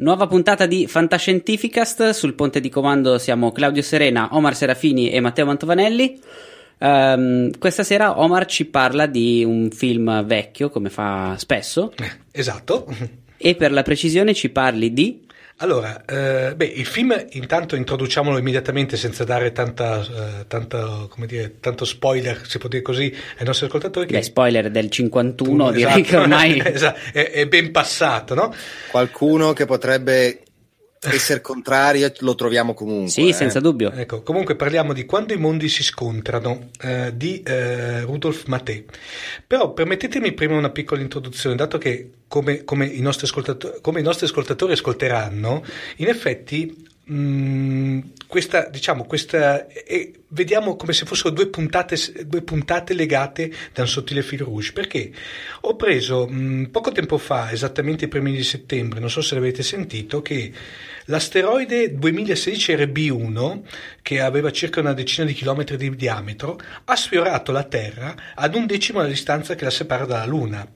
Nuova puntata di Fantascientificast. Sul ponte di comando siamo Claudio Serena, Omar Serafini e Matteo Mantovanelli. Um, questa sera Omar ci parla di un film vecchio, come fa spesso. Esatto. E per la precisione ci parli di. Allora, eh, beh, il film intanto introduciamolo immediatamente senza dare tanta, eh, tanta, come dire, tanto spoiler, si può dire così, ai nostri ascoltatori. Che... Beh, spoiler del 51, esatto. direi che ormai esatto. è, è, ben passato, no? Qualcuno che potrebbe essere contrario lo troviamo comunque. Sì, eh. senza dubbio. Ecco, comunque parliamo di Quando i mondi si scontrano eh, di eh, Rudolf Maté. Però permettetemi prima una piccola introduzione, dato che come, come, i, nostri come i nostri ascoltatori ascolteranno, in effetti Mm, questa, diciamo, questa, eh, vediamo come se fossero due puntate, due puntate, legate da un sottile fil rouge. Perché ho preso mm, poco tempo fa, esattamente i primi di settembre, non so se l'avete sentito, che l'asteroide 2016 RB1, che aveva circa una decina di chilometri di diametro, ha sfiorato la Terra ad un decimo la distanza che la separa dalla Luna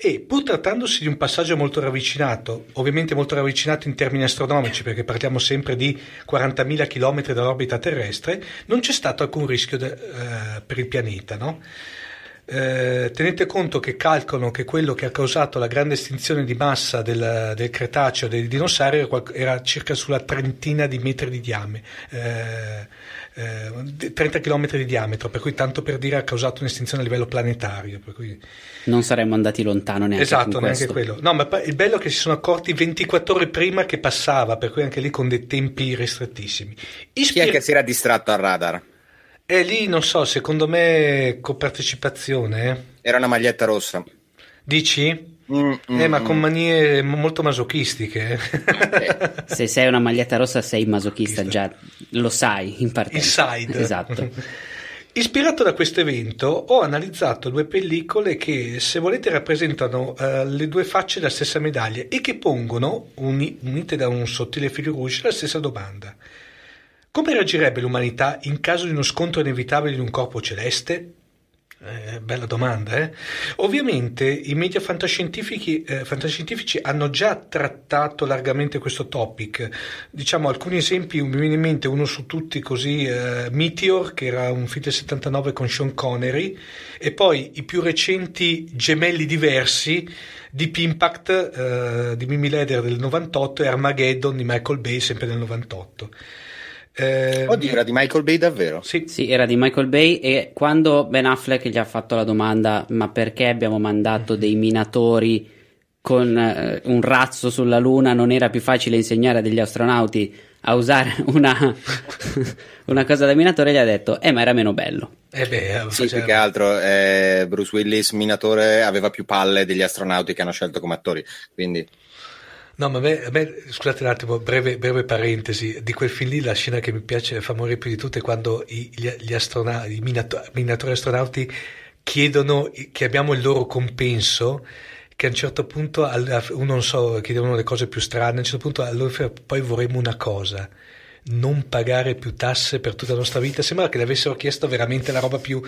e pur trattandosi di un passaggio molto ravvicinato, ovviamente molto ravvicinato in termini astronomici perché parliamo sempre di 40.000 km dall'orbita terrestre, non c'è stato alcun rischio de, uh, per il pianeta. No? Eh, tenete conto che calcolano che quello che ha causato la grande estinzione di massa del, del Cretaceo dei dinosauri era circa sulla trentina di metri di diametro. Eh, eh, 30 km di diametro, per cui tanto per dire ha causato un'estinzione a livello planetario. Cui... Non saremmo andati lontano neanche Esatto, neanche quello. No, ma il bello è che si sono accorti 24 ore prima che passava, per cui anche lì con dei tempi ristrettissimi. Ispir- Chi è che si era distratto al radar? E lì non so, secondo me copartecipazione. Eh? Era una maglietta rossa. Dici? Mm, mm, eh, ma con mm. manie molto masochistiche. Eh, se sei una maglietta rossa sei masochista, già lo sai in partenza. Inside. Esatto. Ispirato da questo evento ho analizzato due pellicole che, se volete, rappresentano uh, le due facce della stessa medaglia e che pongono, uni, unite da un sottile filo rouge, la stessa domanda. Come reagirebbe l'umanità in caso di uno scontro inevitabile di un corpo celeste? Eh, bella domanda, eh? Ovviamente i media fantascientifici, eh, fantascientifici, hanno già trattato largamente questo topic. Diciamo alcuni esempi, mi viene in mente uno su tutti così, eh, Meteor, che era un film del 79 con Sean Connery, e poi i più recenti Gemelli diversi, Deep Impact eh, di Mimi Leder del 98 e Armageddon di Michael Bay sempre del 98. Eh, Oddio, era di Michael Bay davvero? Sì. sì, era di Michael Bay e quando Ben Affleck gli ha fatto la domanda ma perché abbiamo mandato dei minatori con eh, un razzo sulla Luna non era più facile insegnare a degli astronauti a usare una, una cosa da minatore gli ha detto eh ma era meno bello Eh beh, Sì, faceva- più che altro eh, Bruce Willis, minatore, aveva più palle degli astronauti che hanno scelto come attori. Quindi No, ma a me, a me- scusate un attimo, breve, breve parentesi, di quel film lì la scena che mi piace, fa morire più di tutte è quando i, gli, gli astronauti, i minato- minatori astronauti chiedono che abbiamo il loro compenso, che a un certo punto, uno non so, chiedevano le cose più strane, a un certo punto allora poi vorremmo una cosa, non pagare più tasse per tutta la nostra vita, sembra che le avessero chiesto veramente la roba più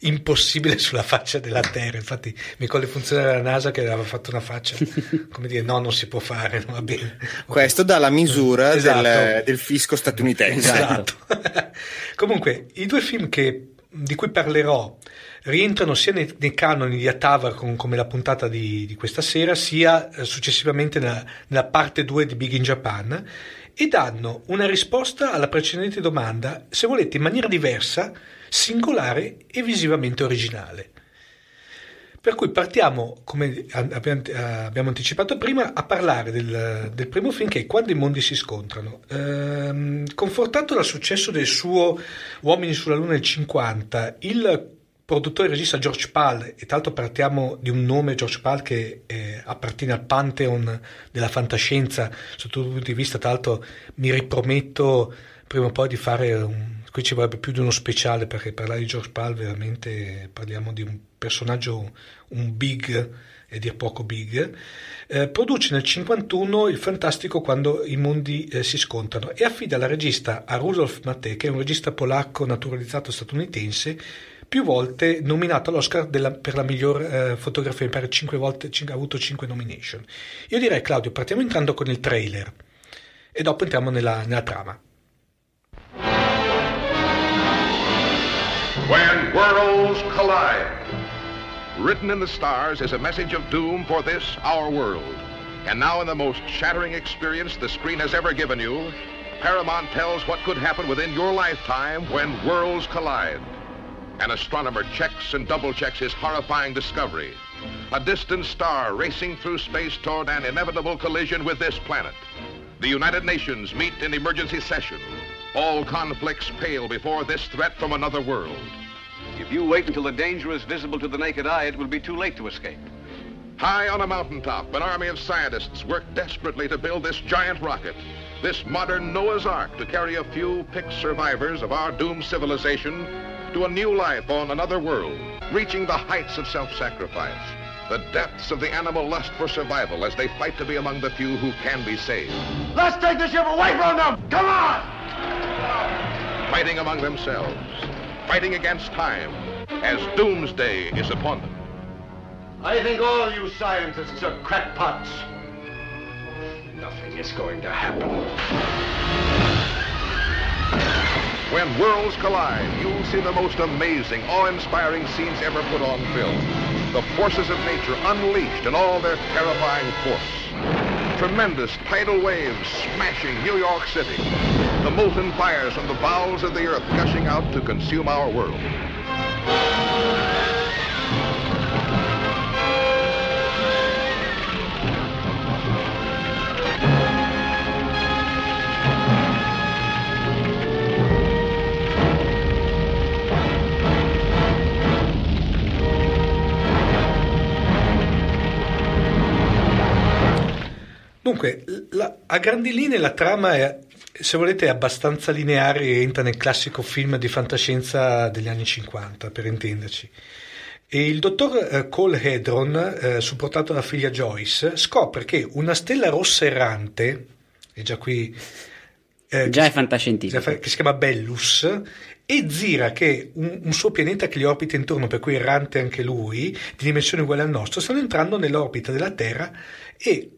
impossibile sulla faccia della Terra, infatti mi ricordo il funzionario della NASA che aveva fatto una faccia, come dire, no, non si può fare, non va bene. questo dà la misura Esatto. del, del fisco statunitense. Esatto. Comunque, i due film che- di cui parlerò rientrano sia nei, nei canoni di Atavar con- come la puntata di, di questa sera, sia eh, successivamente nella, nella parte 2 di Big in Japan e danno una risposta alla precedente domanda, se volete, in maniera diversa, singolare e visivamente originale. Per cui partiamo, come abbiamo, anticipato prima, a parlare del, del primo film che è Quando i mondi si scontrano. Ehm, confortato dal successo del suo Uomini sulla Luna nel 50, il produttore e regista George Pal, e tra l'altro partiamo di un nome George Pal che eh, appartiene al pantheon della fantascienza, sotto tutti i punti di vista, tra l'altro mi riprometto prima o poi di fare un... Qui ci vorrebbe più di uno speciale perché parlare di George Pal veramente parliamo di un personaggio, un big, e dir poco big. Eh, produce nel 51 il fantastico Quando i mondi eh, si scontrano e affida la regista a Rudolf Maté, che è un regista polacco naturalizzato statunitense, più volte nominato all'Oscar della- per la miglior eh, fotografia, pare cinque volte, cin- ha avuto 5 nomination. Io direi Claudio, partiamo entrando con il trailer e dopo entriamo nella, nella trama. When worlds collide. Written in the stars is a message of doom for this, our world. And now, in the most shattering experience the screen has ever given you, Paramount tells what could happen within your lifetime when worlds collide. An astronomer checks and double checks his horrifying discovery. A distant star racing through space toward an inevitable collision with this planet. The United Nations meet in emergency session. All conflicts pale before this threat from another world. If you wait until the danger is visible to the naked eye, it will be too late to escape. High on a mountaintop, an army of scientists work desperately to build this giant rocket, this modern Noah's Ark to carry a few picked survivors of our doomed civilization to a new life on another world, reaching the heights of self-sacrifice, the depths of the animal lust for survival as they fight to be among the few who can be saved. Let's take the ship away from them! Come on! fighting among themselves, fighting against time, as doomsday is upon them. I think all you scientists are crackpots. Nothing is going to happen. When worlds collide, you'll see the most amazing, awe-inspiring scenes ever put on film. The forces of nature unleashed in all their terrifying force. Tremendous tidal waves smashing New York City. The molten fires from the bowels of the earth gushing out to consume our world. Dunque, la- a grandi linee la trama è, se volete, è abbastanza lineare e entra nel classico film di fantascienza degli anni 50, per intenderci. E il dottor eh, Cole Hedron, eh, supportato dalla figlia Joyce, scopre che una stella rossa errante, e già qui... eh, Già è fantascientifico. che si chiama Bellus, e Zira, che è un, un suo pianeta che gli orbita intorno, per cui errante anche lui, di dimensioni uguali al nostro, stanno entrando nell'orbita della Terra e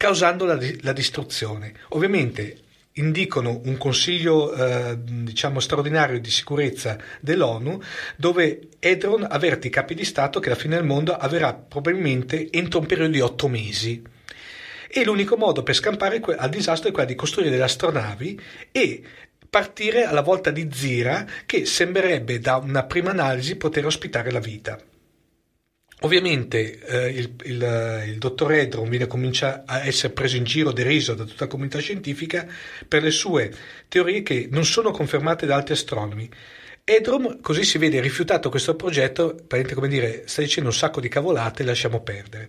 causando la, la distruzione. Ovviamente indicano un consiglio eh, diciamo straordinario di sicurezza dell'ONU dove Edron avverte i capi di Stato che la fine del mondo avverrà probabilmente entro un periodo di otto mesi e l'unico modo per scampare al disastro è quello di costruire delle astronavi e partire alla volta di Zira che sembrerebbe da una prima analisi poter ospitare la vita. Ovviamente eh, il, il, il, dottor Edron viene, comincia a essere preso in giro, deriso da tutta la comunità scientifica per le sue teorie che non sono confermate da altri astronomi. Edrom così si vede rifiutato questo progetto, come dire, sta dicendo un sacco di cavolate, lasciamo perdere.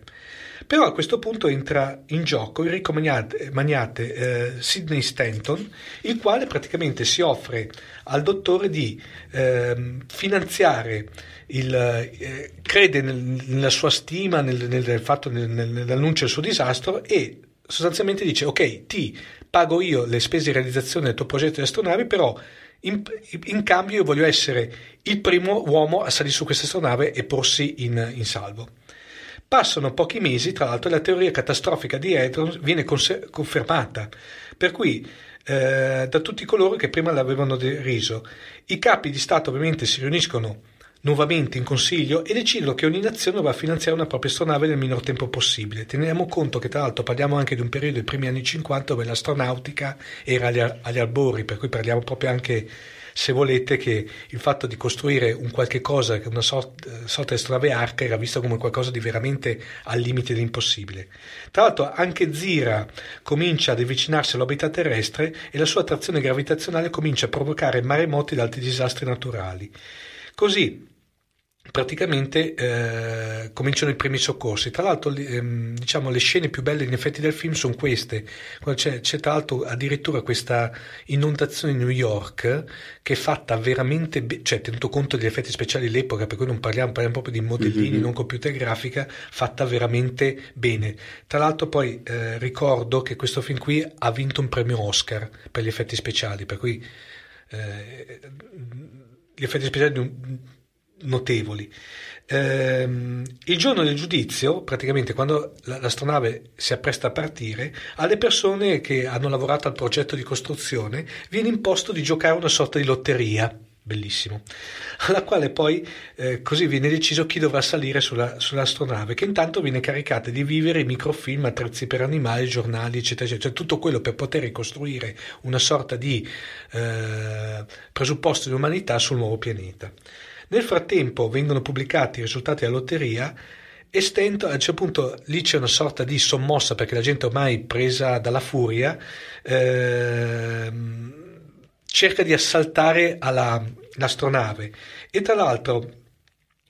Però a questo punto entra in gioco il ricco magnate, magnate eh, Sidney Stanton, il quale praticamente si offre al dottore di eh, finanziare il, eh, crede nel, nella sua stima, nel, nel fatto, nell'annuncio del suo disastro e sostanzialmente dice ok ti pago io le spese di realizzazione del tuo progetto di astronavi però in, in, cambio io voglio essere il primo uomo a salire su questa astronave e porsi in, in salvo. Passano pochi mesi, tra l'altro, e la teoria catastrofica di Hadron viene cons- confermata, per cui eh, da tutti coloro che prima l'avevano deriso. I capi di Stato ovviamente si riuniscono nuovamente in consiglio e decidono che ogni nazione dovrà finanziare una propria astronave nel minor tempo possibile. Teniamo conto che tra l'altro parliamo anche di un periodo dei primi anni 50 dove l'astronautica era agli, agli albori, per cui parliamo proprio anche se volete che il fatto di costruire un qualche cosa, una sorta, di astronave arca era visto come qualcosa di veramente al limite dell'impossibile. Tra l'altro anche Zira comincia ad avvicinarsi all'orbita terrestre e la sua attrazione gravitazionale comincia a provocare maremoti ed altri disastri naturali. Così praticamente eh, cominciano i primi soccorsi. Tra l'altro, ehm, diciamo, le scene più belle in effetti del film sono queste. C'è, c'è, tra l'altro addirittura questa inondazione in New York che è fatta veramente, be- cioè tenuto conto degli effetti speciali dell'epoca, per cui non parliamo, parliamo proprio di modellini, mm-hmm. non computer grafica, fatta veramente bene. Tra l'altro poi eh, ricordo che questo film qui ha vinto un premio Oscar per gli effetti speciali, per cui eh, gli effetti speciali di un notevoli. Ehm, il giorno del giudizio, praticamente quando l'astronave si appresta a partire, alle persone che hanno lavorato al progetto di costruzione viene imposto di giocare una sorta di lotteria. Bellissimo, alla quale poi eh, così viene deciso chi dovrà salire sulla, sull'astronave, che intanto viene caricata di vivere, microfilm, attrezzi per animali, giornali, eccetera, eccetera, cioè tutto quello per poter ricostruire una sorta di eh, presupposto di umanità sul nuovo pianeta. Nel frattempo vengono pubblicati i risultati della lotteria e stento, a un certo punto lì c'è una sorta di sommossa perché la gente ormai presa dalla furia eh, cerca di assaltare alla, l'astronave. E tra l'altro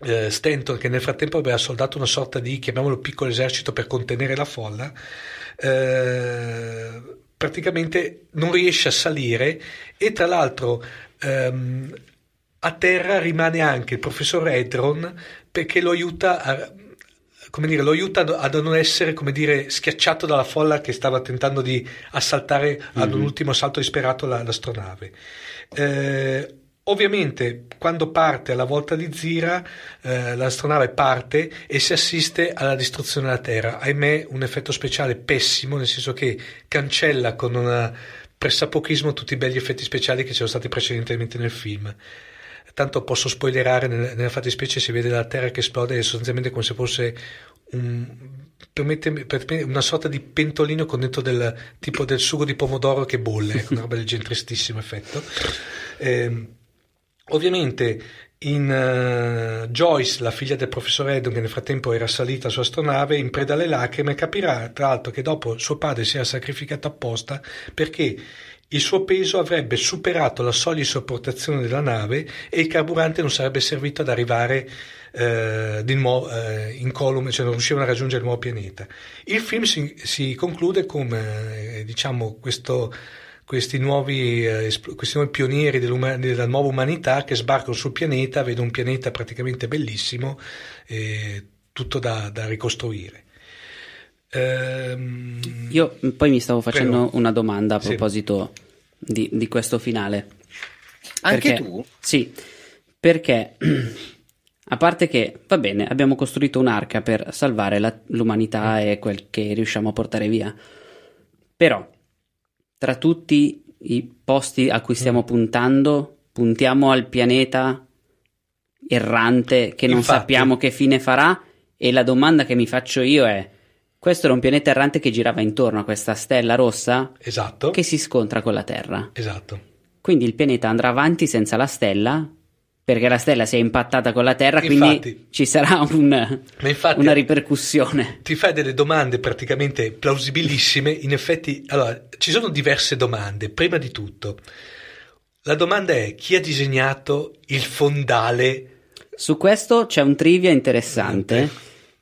eh, Stanton che nel frattempo aveva soldato una sorta di chiamiamolo piccolo esercito per contenere la folla eh, praticamente non riesce a salire e tra l'altro ehm, a terra rimane anche il professor Edron perché lo aiuta a, come dire, lo aiuta a non essere come dire, schiacciato dalla folla che stava tentando di assaltare mm-hmm. ad un ultimo assalto disperato la, l'astronave. Eh, ovviamente, quando parte alla volta di Zira, eh, l'astronave parte e si assiste alla distruzione della Terra. Ahimè, un effetto speciale pessimo, nel senso che cancella con un pressapochismo tutti i belli effetti speciali che c'erano stati precedentemente nel film tanto posso spoilerare nella fattispecie si vede la terra che esplode sostanzialmente come se fosse un, una sorta di pentolino con dentro del tipo del sugo di pomodoro che bolle ecco, una roba del genere tristissimo effetto. Eh, ovviamente in uh, Joyce, la figlia del professor Eddon, che nel frattempo era salita su astronave, in preda alle lacrime, capirà tra l'altro che dopo suo padre si era sacrificato apposta perché il suo peso avrebbe superato la soglia di sopportazione della nave e il carburante non sarebbe servito ad arrivare eh, nuovo, eh, incolume, cioè non riuscivano a raggiungere il nuovo pianeta. Il film si, si conclude con eh, diciamo, questo, questi, nuovi, eh, questi nuovi pionieri della nuova umanità che sbarcano sul pianeta, vedono un pianeta praticamente bellissimo, tutto da, da ricostruire. Ehm... Io poi mi stavo facendo Prego. una domanda a proposito sì. di, di, questo finale. Anche perché, tu? Sì, perché a parte che va bene, abbiamo costruito un'arca per salvare la, l'umanità mm. e quel che riusciamo a portare via, però tra tutti i posti a cui stiamo mm. puntando, puntiamo al pianeta errante che non Infatti. sappiamo che fine farà e la domanda che mi faccio io è questo era un pianeta errante che girava intorno a questa stella rossa esatto. che si scontra con la Terra. Esatto. Quindi il pianeta andrà avanti senza la stella perché la stella si è impattata con la Terra, quindi Infatti. ci sarà un- Ma infatti- una ripercussione. ti fai delle domande praticamente plausibilissime. In effetti, allora, ci sono diverse domande. Prima di tutto, la domanda è chi ha disegnato il fondale? Su questo c'è un trivia interessante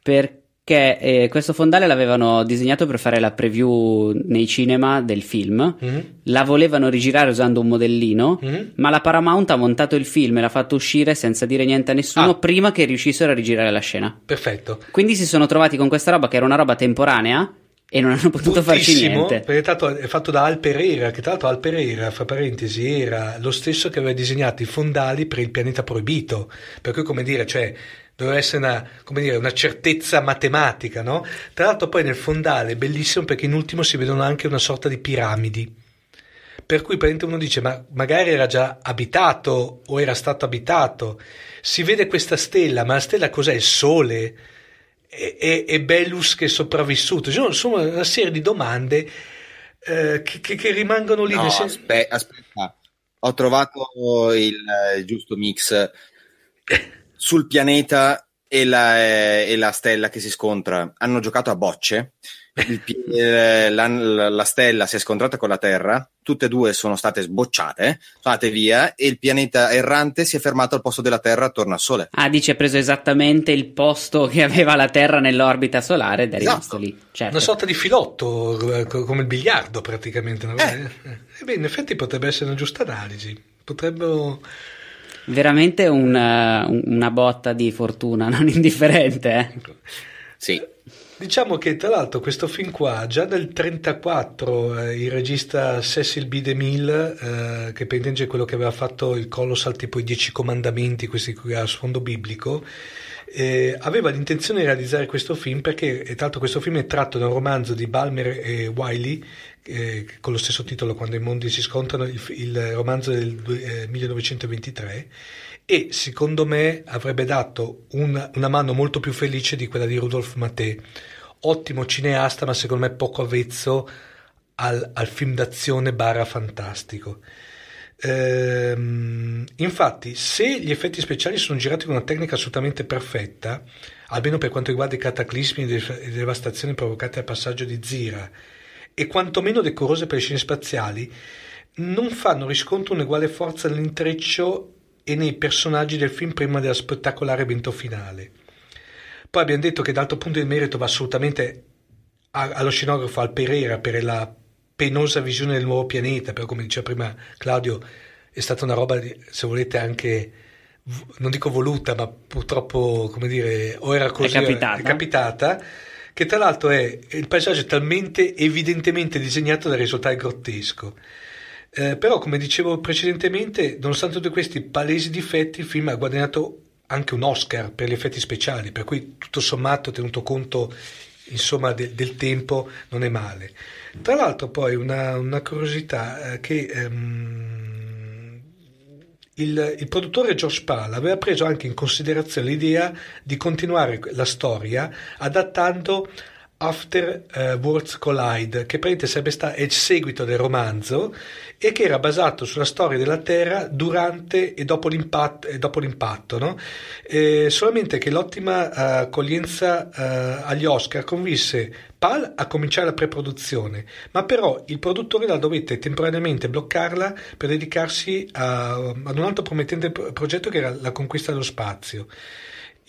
perché eh, questo fondale l'avevano disegnato per fare la preview nei cinema del film. Mhm. La volevano rigirare usando un modellino, Mhm. ma la Paramount ha montato il film e l'ha fatto uscire senza dire niente a nessuno Ah. prima che riuscissero a rigirare la scena. Perfetto. Quindi si sono trovati con questa roba che era una roba temporanea e non hanno potuto farci niente. perché è fatto da Al Pereira, che tra l'altro Al Pereira, fra parentesi, era lo stesso che aveva disegnato i fondali per il pianeta proibito. Per cui, come dire, cioè, doveva essere una, come dire, una certezza matematica, no? Tra l'altro poi nel fondale è bellissimo perché in ultimo si vedono anche una sorta di piramidi. Per cui praticamente uno dice, ma magari era già abitato o era stato abitato. Si vede questa stella, ma la stella cos'è? Il sole? E, e, e Bellus che è sopravvissuto? Ci sono, sono una serie di domande eh, che, che- che rimangono lì. No, nel sen- aspe- aspetta, ho trovato il eh, giusto mix sul pianeta e la, eh, e la stella che si scontra. Hanno giocato a bocce. Il eh, la, la stella si è scontrata con la Terra, tutte e due sono state sbocciate, sono andate via e il pianeta errante si è fermato al posto della Terra attorno al Sole. Ah, dice ha preso esattamente il posto che aveva la Terra nell'orbita solare ed è Esatto. rimasto lì. Certo. Una sorta di filotto, eh, co- come il biliardo praticamente. no? Eh. Eh, eh, beh, in effetti potrebbe essere una giusta analisi. Potrebbero... Veramente un, eh, un- una botta di fortuna non indifferente. eh. Sì. Diciamo che tra l'altro questo film qua, già nel 1934, eh, il regista Cecil B. DeMille, eh, che per intenderci è quello che aveva fatto il Colossal, tipo i Dieci Comandamenti, questi qui a sfondo biblico, eh, aveva l'intenzione di realizzare questo film perché, e tra l'altro questo film è tratto da un romanzo di Balmer e Wiley, eh, con lo stesso titolo Quando i mondi si scontrano, il, il romanzo del eh, 1923, e secondo me avrebbe dato un- una mano molto più felice di quella di Rudolf Maté. Ottimo cineasta, ma secondo me poco avvezzo al, al film d'azione barra fantastico. Ehm, infatti, se gli effetti speciali sono girati con una tecnica assolutamente perfetta, almeno per quanto riguarda i cataclismi e le devastazioni provocate dal passaggio di Zira, e quantomeno decorose per le scene spaziali, non fanno riscontro un'uguale forza nell'intreccio e nei personaggi del film prima dello spettacolare evento finale. Poi abbiamo detto che d'altro punto di merito va assolutamente a- allo scenografo Al Pereira per la penosa visione del nuovo pianeta, però come diceva prima Claudio è stata una roba, se volete, anche non dico voluta, ma purtroppo, come dire, o era così, o capitata. è capitata, che tra l'altro è il paesaggio è talmente evidentemente disegnato da risultare grottesco. Eh, però, come dicevo precedentemente, nonostante tutti questi palesi difetti, il film ha guadagnato anche un Oscar per gli effetti speciali, per cui tutto sommato, tenuto conto insomma, de- del tempo, non è male. Tra l'altro, poi una, una curiosità eh, che ehm, il, il produttore George Pal aveva preso anche in considerazione l'idea di continuare la storia adattando After eh, Worlds Collide, che praticamente sta- è il seguito del romanzo e che era basato sulla storia della Terra durante e dopo l'impatto, e dopo l'impatto no? Eh, solamente che l'ottima eh, accoglienza eh, agli Oscar convinse Pal a cominciare la preproduzione, ma però il produttore la dovette temporaneamente bloccarla per dedicarsi a- ad un altro promettente pro- progetto che era la conquista dello spazio.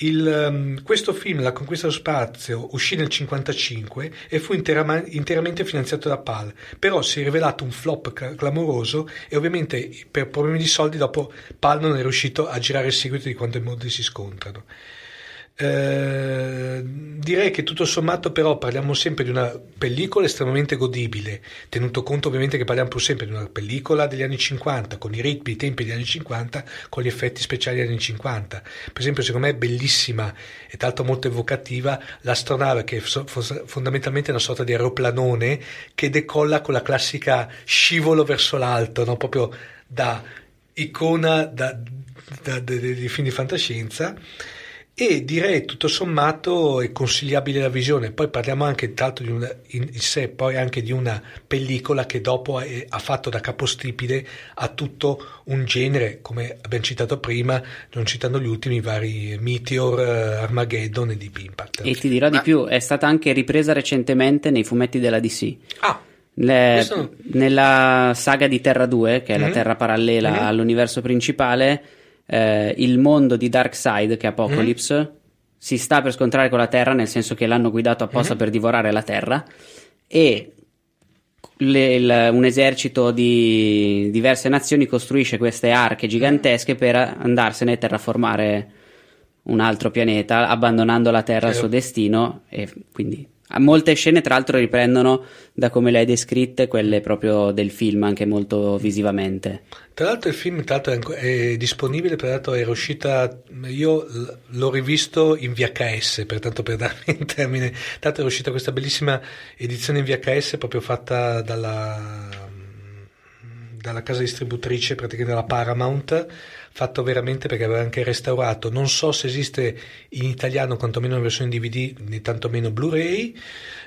Il, ehm, questo film, La conquista dello spazio, uscì nel 1955 e fu interama- interamente finanziato da PAL, però si è rivelato un flop cla- clamoroso e ovviamente per problemi di soldi dopo PAL non è riuscito a girare il seguito di quando i mondi si scontrano. Eh, direi che tutto sommato però parliamo sempre di una pellicola estremamente godibile, tenuto conto ovviamente che parliamo pur sempre di una pellicola degli anni 50, con i ritmi, i tempi degli anni 50, con gli effetti speciali degli anni 50. Per esempio secondo me è bellissima e l'altro molto evocativa l'astronave che è fondamentalmente è una sorta di aeroplanone che decolla con la classica scivolo verso l'alto, no? proprio da icona da, da- de- de- dei film di fantascienza e direi tutto sommato è consigliabile la visione. Poi parliamo anche tanto di una, in, in sé, poi anche di una pellicola che dopo è, ha fatto da capostipite a tutto un genere, come abbiamo citato prima, non citando gli ultimi vari Meteor, Armageddon e Deep Impact. E ti dirò Ma... di più, è stata anche ripresa recentemente nei fumetti della DC. Ah. Le, Questo... Nella saga di Terra 2, che è mm-hmm. la Terra parallela mm-hmm. all'universo principale, eh, il mondo di Darkseid, che è Apocalypse, mm-hmm. si sta per scontrare con la Terra, nel senso che l'hanno guidato apposta per divorare la Terra, e le, il, un esercito di diverse nazioni costruisce queste arche gigantesche per andarsene a terraformare un altro pianeta, abbandonando la Terra al suo destino e quindi Molte scene, tra l'altro, riprendono da come le hai descritte, quelle proprio del film, anche molto visivamente. Tra l'altro, il film è, è disponibile, peraltro era uscita. Io l'ho rivisto in VHS, pertanto per darmi in termine. Tra l'altro, è uscita questa bellissima edizione in VHS proprio fatta dalla, dalla casa distributrice, praticamente dalla Paramount fatto veramente perché aveva anche restaurato. Non so se esiste in italiano, quantomeno in versione DVD, né tantomeno Blu-ray,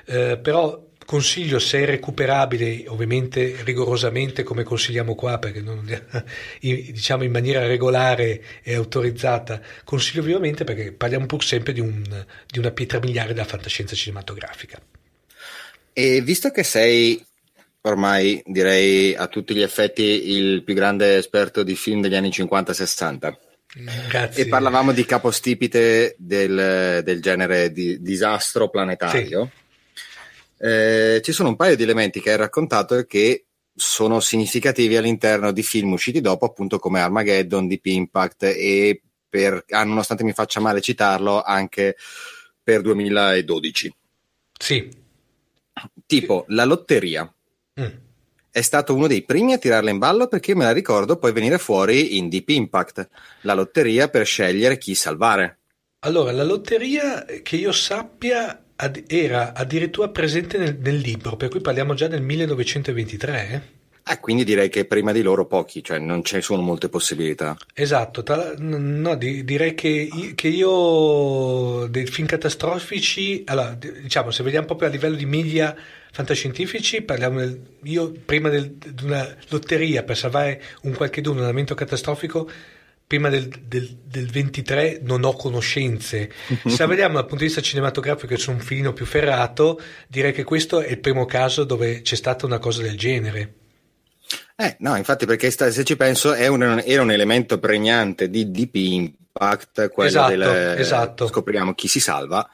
eh, però consiglio se è recuperabile, ovviamente rigorosamente come consigliamo qua, perché non, diciamo in maniera regolare e autorizzata, consiglio vivamente perché parliamo pur sempre di, un, di una pietra miliare della fantascienza cinematografica. E visto che sei ormai direi a tutti gli effetti il più grande esperto di film degli anni 50-60. Grazie. E parlavamo di capostipite del, del genere di disastro planetario. Sì. Eh, ci sono un paio di elementi che hai raccontato che sono significativi all'interno di film usciti dopo, appunto come Armageddon, Deep Impact e per, ah, nonostante mi faccia male citarlo, anche per 2012. Sì. Tipo la lotteria. Mm. È stato uno dei primi a tirarla in ballo perché me la ricordo poi venire fuori in Deep Impact, la lotteria per scegliere chi salvare. Allora, la lotteria che io sappia era addirittura presente nel, nel libro, per cui parliamo già del 1923. Eh? Ah, quindi direi che prima di loro pochi, cioè non ci sono molte possibilità. Esatto, tra, no, di, direi che, che, io dei film catastrofici, allora, diciamo, se vediamo proprio a livello di media fantascientifici, parliamo del, io prima del, di una lotteria per salvare un qualche d'uno, un elemento catastrofico, prima del, del, del, 23 non ho conoscenze. Se vediamo dal punto di vista cinematografico che sono un filino più ferrato, direi che questo è il primo caso dove c'è stata una cosa del genere. Eh, no, infatti, perché se ci penso un, era un elemento pregnante di Deep Impact, quello esatto, del esatto. scopriamo chi si salva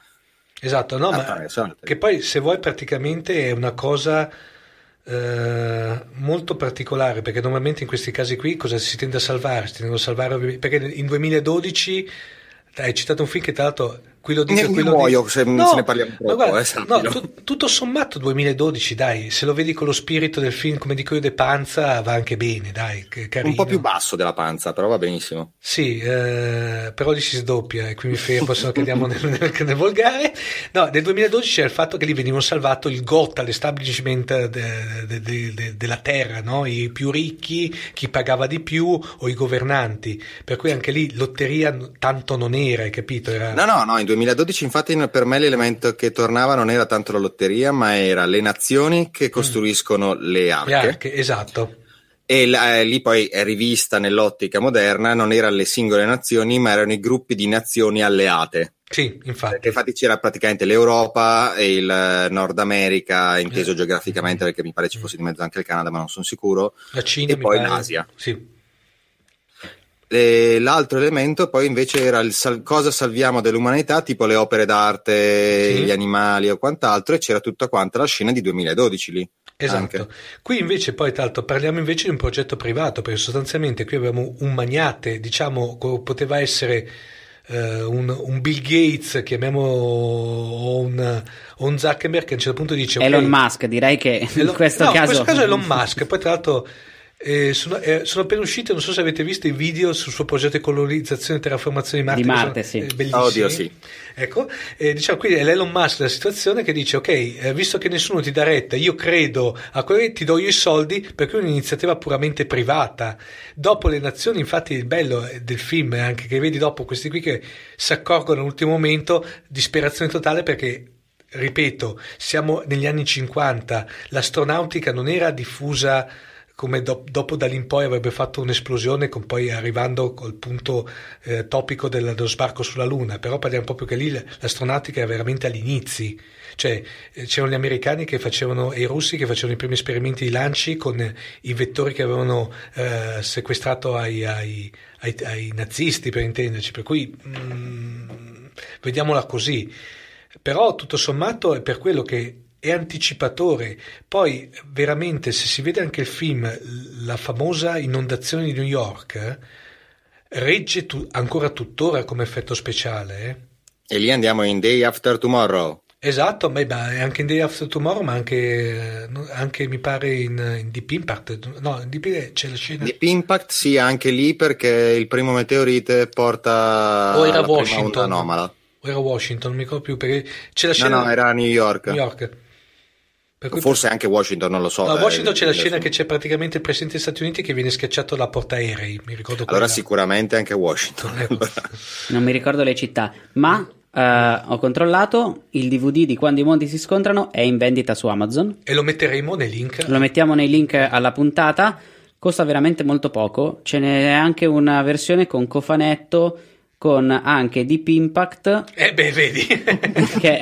Esatto, no, ma che poi se vuoi praticamente è una cosa eh, molto particolare perché normalmente in questi casi qui cosa si tende a salvare? Si tende a salvare perché in 2012 hai citato un film che tra l'altro qui lo dico, qui lo muoio se, no, se, ne parliamo troppo. Guarda, eh, no, tu, tutto sommato 2012, dai, se lo vedi con lo spirito del film, come dico io, De Panza, va anche bene, dai, carino. Un po' più basso della panza, però va benissimo. Sì, eh, però lì si sdoppia e qui mi fermo, se no cadiamo nel, nel, nel, volgare. No, nel 2012 c'è il fatto che lì venivano salvato il GOT, l'establishment de, de, de, della terra, no? i più ricchi, chi pagava di più o i governanti, per cui anche lì lotteria tanto non era, hai capito? Era... No, no, no, in 2012 infatti per me l'elemento che tornava non era tanto la lotteria, ma era le nazioni che mm. costruiscono mm. le arche. Le arche, esatto. E eh, lì poi è rivista nell'ottica moderna, non erano le singole nazioni, ma erano i gruppi di nazioni alleate. Sì, infatti. Perché infatti c'era praticamente l'Europa e il Nord America, inteso eh. geograficamente, perché mi pare ci fosse di mezzo anche il Canada, ma non sono sicuro. La Cina e poi pare... l'Asia. Sì. E l'altro elemento poi invece era il sal- cosa salviamo dell'umanità, tipo le opere d'arte, sì. gli animali o quant'altro, e c'era tutta quanta la scena di 2012 lì. Esatto. Anche. Qui invece poi tra l'altro parliamo invece di un progetto privato, perché sostanzialmente qui abbiamo un magnate, diciamo, poteva essere uh, un, un, Bill Gates, chiamiamolo o un, un, Zuckerberg, che a un certo punto dice... Elon okay, Musk, direi che Elon, in questo no, caso... in questo caso è Elon Musk, poi tra l'altro Eh, sono, eh, sono, appena uscite, non so se avete visto i video sul suo progetto di colonizzazione e terraformazione di Marte. Di Marte, sono, sì. Eh, bellissimi. Oddio, sì. Ecco, eh, diciamo qui è l'Elon Musk la situazione che dice, ok, eh, visto che nessuno ti dà retta, io credo a quello ti do io i soldi perché è un'iniziativa puramente privata. Dopo le nazioni, infatti il bello del film è anche che vedi dopo questi qui che si accorgono all'ultimo momento, disperazione totale perché ripeto, siamo negli anni 50, l'astronautica non era diffusa come do, dopo da lì in poi avrebbe fatto un'esplosione, con poi arrivando al punto eh, topico del, dello sbarco sulla Luna, però parliamo proprio che lì l'astronautica era veramente agli inizi, cioè eh, c'erano gli americani che facevano e i russi che facevano i primi esperimenti di lanci con eh, i vettori che avevano eh, sequestrato ai, ai, ai, ai, nazisti, per intenderci, per cui mm, vediamola così. Però tutto sommato è per quello che è anticipatore. Poi veramente se si vede anche il film, la famosa inondazione di New York, regge tu- ancora tuttora come effetto speciale. Eh? E lì andiamo in Day After Tomorrow. Esatto, ma beh, anche in Day After Tomorrow, ma anche, anche mi pare in, in, Deep Impact. No, in Deep c'è la scena. Deep Impact sì, anche lì perché il primo meteorite porta o era Washington. anomala. O era Washington, non mi ricordo più perché c'è la scena. No, no, era New York. New York. Forse anche Washington, non lo so. No, a Washington eh, c'è la scena che c'è praticamente il presidente degli Stati Uniti che viene schiacciato da portaerei. Mi ricordo Allora, quella. sicuramente anche Washington. Allora. Non mi ricordo le città, ma Uh, ho controllato il DVD di Quando i mondi si scontrano è in vendita su Amazon e lo metteremo nei link. Lo mettiamo nei link alla puntata. Costa veramente molto poco. Ce n'è anche una versione con cofanetto con anche Deep Impact. Eh beh, vedi. che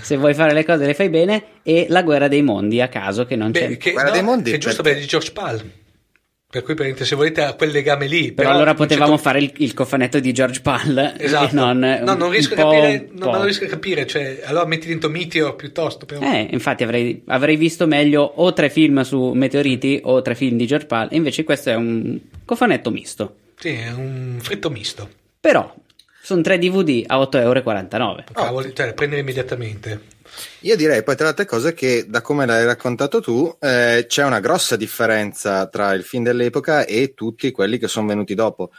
se vuoi fare le cose le fai bene. E La guerra dei mondi a caso che non beh, c'è. Che, guerra no, dei mondi è giusto per di George Pal. Per cui, se volete, a quel legame lì. Però, però allora potevamo certo... fare il, il, cofanetto di George Pal. Esatto. Non, no, non riesco a capire. No, non riesco a capire. Cioè, allora metti dentro Meteor piuttosto. Però. Eh, infatti avrei, avrei, visto meglio o tre film su meteoriti o tre film di George Pal. E invece questo è un cofanetto misto. Sì, è un fritto misto. Però sono tre DVD a 8,49 euro. Cavoli, cioè, prendere immediatamente. Io direi poi tra le altre cose che da come l'hai raccontato tu eh, c'è una grossa differenza tra il film dell'epoca e tutti quelli che sono venuti dopo,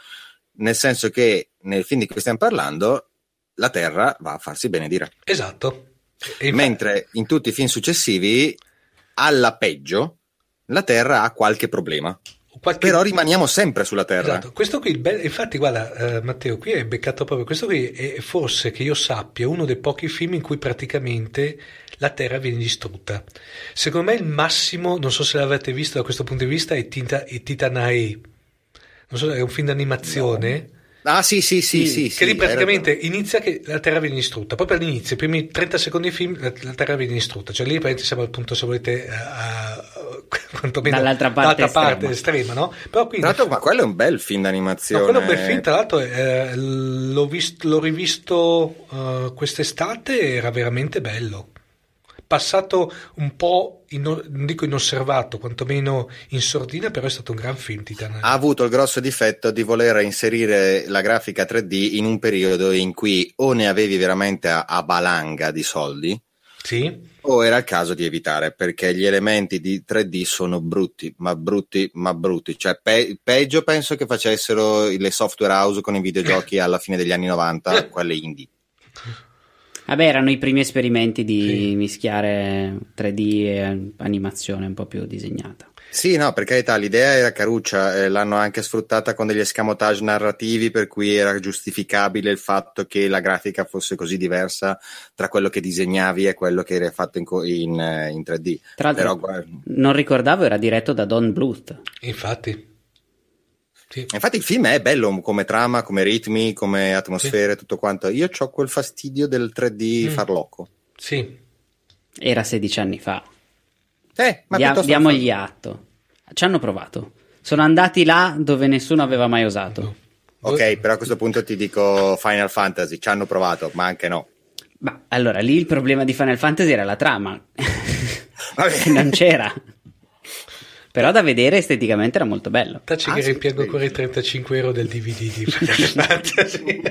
nel senso che nel film di cui stiamo parlando la Terra va a farsi benedire. Esatto. Infatti... Mentre in tutti i film successivi, alla peggio, la Terra ha qualche problema. Qualche... Però rimaniamo sempre sulla Terra. Esatto. Questo qui, infatti, guarda, eh, Matteo, qui è beccato proprio. Questo qui è forse che io sappia uno dei pochi film in cui praticamente la Terra viene distrutta. Secondo me il massimo, non so se l'avete visto da questo punto di vista, è, Tinta, è Titanae. Non so, è un film d'animazione. No. Ah, sì, sì, sì, sì. Che lì praticamente inizia che la Terra viene distrutta. Proprio all'inizio, i primi 30 secondi di film, la, la Terra viene distrutta. Cioè lì praticamente siamo al punto, se volete, a, quantomeno dall'altra parte, dall'altra estrema. parte estrema, no? Però quindi, tra l'altro, ma quello è un bel film d'animazione. No, quello è un bel film, tra l'altro eh, l'ho, visto, l'ho, rivisto uh, quest'estate, era veramente bello. Passato un po', in, non dico inosservato, quantomeno in sordina, però è stato un gran film. Titan. Ha avuto il grosso difetto di voler inserire la grafica 3D in un periodo in cui o ne avevi veramente a, a balanga di soldi, sì. O era il caso di evitare perché gli elementi di 3D sono brutti, ma brutti, ma brutti. Cioè, pe- peggio penso che facessero le software house con i videogiochi alla fine degli anni 90, quelle indie. Vabbè, erano i primi esperimenti di sì. mischiare 3D e animazione un po' più disegnata. Sì, no, per carità, l'idea era caruccia, eh, l'hanno anche sfruttata con degli escamotage narrativi per cui era giustificabile il fatto che la grafica fosse così diversa tra quello che disegnavi e quello che era fatto in, in, in 3D. Tra l'altro, Però, non ricordavo, era diretto da Don Bluth. Infatti. Sì. Infatti il film è bello come trama, come ritmi, come atmosfere, sì. tutto quanto. Io ho quel fastidio del 3D mm. farlocco. Sì. Era 16 anni fa. Eh, ma Dia- diamogli atto. Ci hanno provato. Sono andati là dove nessuno aveva mai osato. Ok, però a questo punto ti dico Final Fantasy, ci hanno provato, ma anche no. Ma allora lì il problema di Final Fantasy era la trama. non c'era. Però da vedere esteticamente era molto bello. Tacci ah, che sì, rimpiango sì. ancora i 35 euro del DVD di Final Fantasy.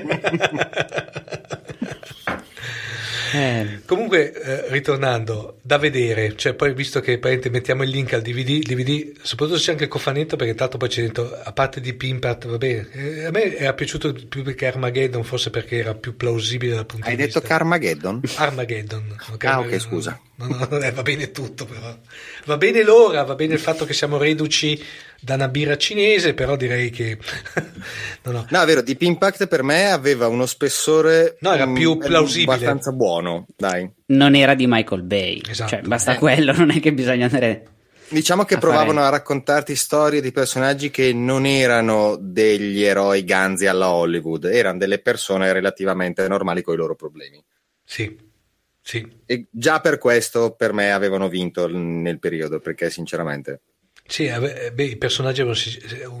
Eh, Comunque, eh, ritornando, da vedere, cioè poi visto che mettiamo il link al DVD, DVD, soprattutto c'è anche il cofanetto, perché tanto poi c'è dentro, a parte di Pimpat, va bene, eh, a me era piaciuto più che Armageddon, forse perché era più plausibile dal punto Hai di detto vista... Carmageddon? Armageddon. ok? Ah, ok, scusa. No, no, no, eh, va bene tutto, però. Va bene l'ora, va bene il fatto che siamo reduci da una birra cinese, però direi che... no, no. No, è vero, Deep Impact per me aveva uno spessore No, era mm, più plausibile. abbastanza buono, dai. non era di Michael Bay. Esatto. Cioè, basta Eh. quello, non è che bisogna andare. Diciamo che A provavano fare- a raccontarti storie di personaggi che non erano degli eroi ganzi alla Hollywood, erano delle persone relativamente normali con i loro problemi. Sì, sì. E già per questo per me avevano vinto nel periodo, perché sinceramente... Sì, beh, i personaggi avevano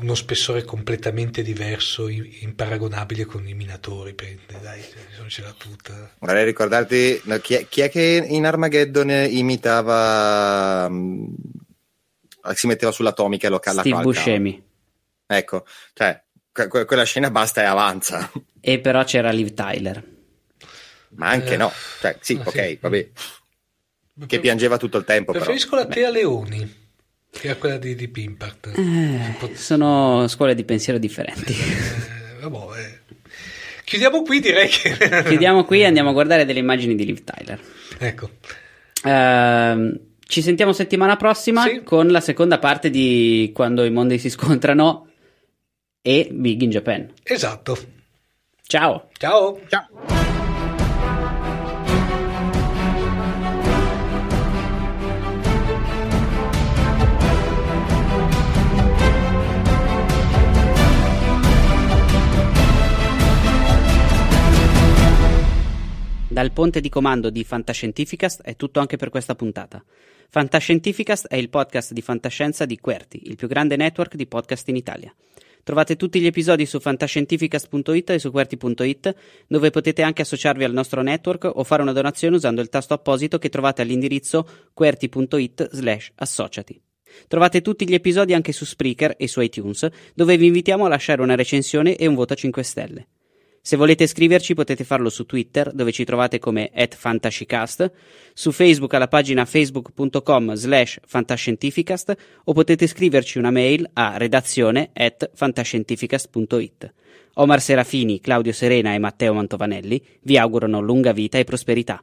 uno spessore completamente diverso, imparagonabile con i minatori, dai, insomma, c'era tutta. Vorrei ricordarti no, chi è, chi è che in Armageddon imitava... mm, si metteva sull'atomica e lo ca- la Steve. Buscemi. Ecco, cioè, que- quella scena basta e avanza. E però c'era Liv Tyler. Ma anche Eh, no. Cioè, sì, ma ok, sì. vabbè. Che piangeva tutto il tempo, però. Preferisco la Tea Leoni, che era quella di Deep Impact. Eh. Un po'- Sono scuole di pensiero differenti. eh, vabbè, eh. Chiudiamo qui, direi che... Chiudiamo qui e andiamo a guardare delle immagini di Liv Tyler. Ecco, Ehm, ci sentiamo settimana prossima Sì. con la seconda parte di Quando i mondi si scontrano e Big in Japan. esatto. Ciao! Ciao. Ciao. Dal ponte di comando di Fantascientificast è tutto anche per questa puntata. Fantascientificast è il podcast di fantascienza di Querti, il più grande network di podcast in Italia. Trovate tutti gli episodi su fantascientificast.it e su Querti.it, dove potete anche associarvi al nostro network o fare una donazione usando il tasto apposito che trovate all'indirizzo querti.it slash associati. Trovate tutti gli episodi anche su Spreaker e su iTunes, dove vi invitiamo a lasciare una recensione e un voto a 5 stelle. Se volete scriverci potete farlo su Twitter, dove ci trovate come @fantascicast, su Facebook alla pagina facebook.com slash fantascientificast o potete scriverci una mail a redazione at fantascientificast.it. Omar Serafini, Claudio Serena e Matteo Mantovanelli vi augurano lunga vita e prosperità.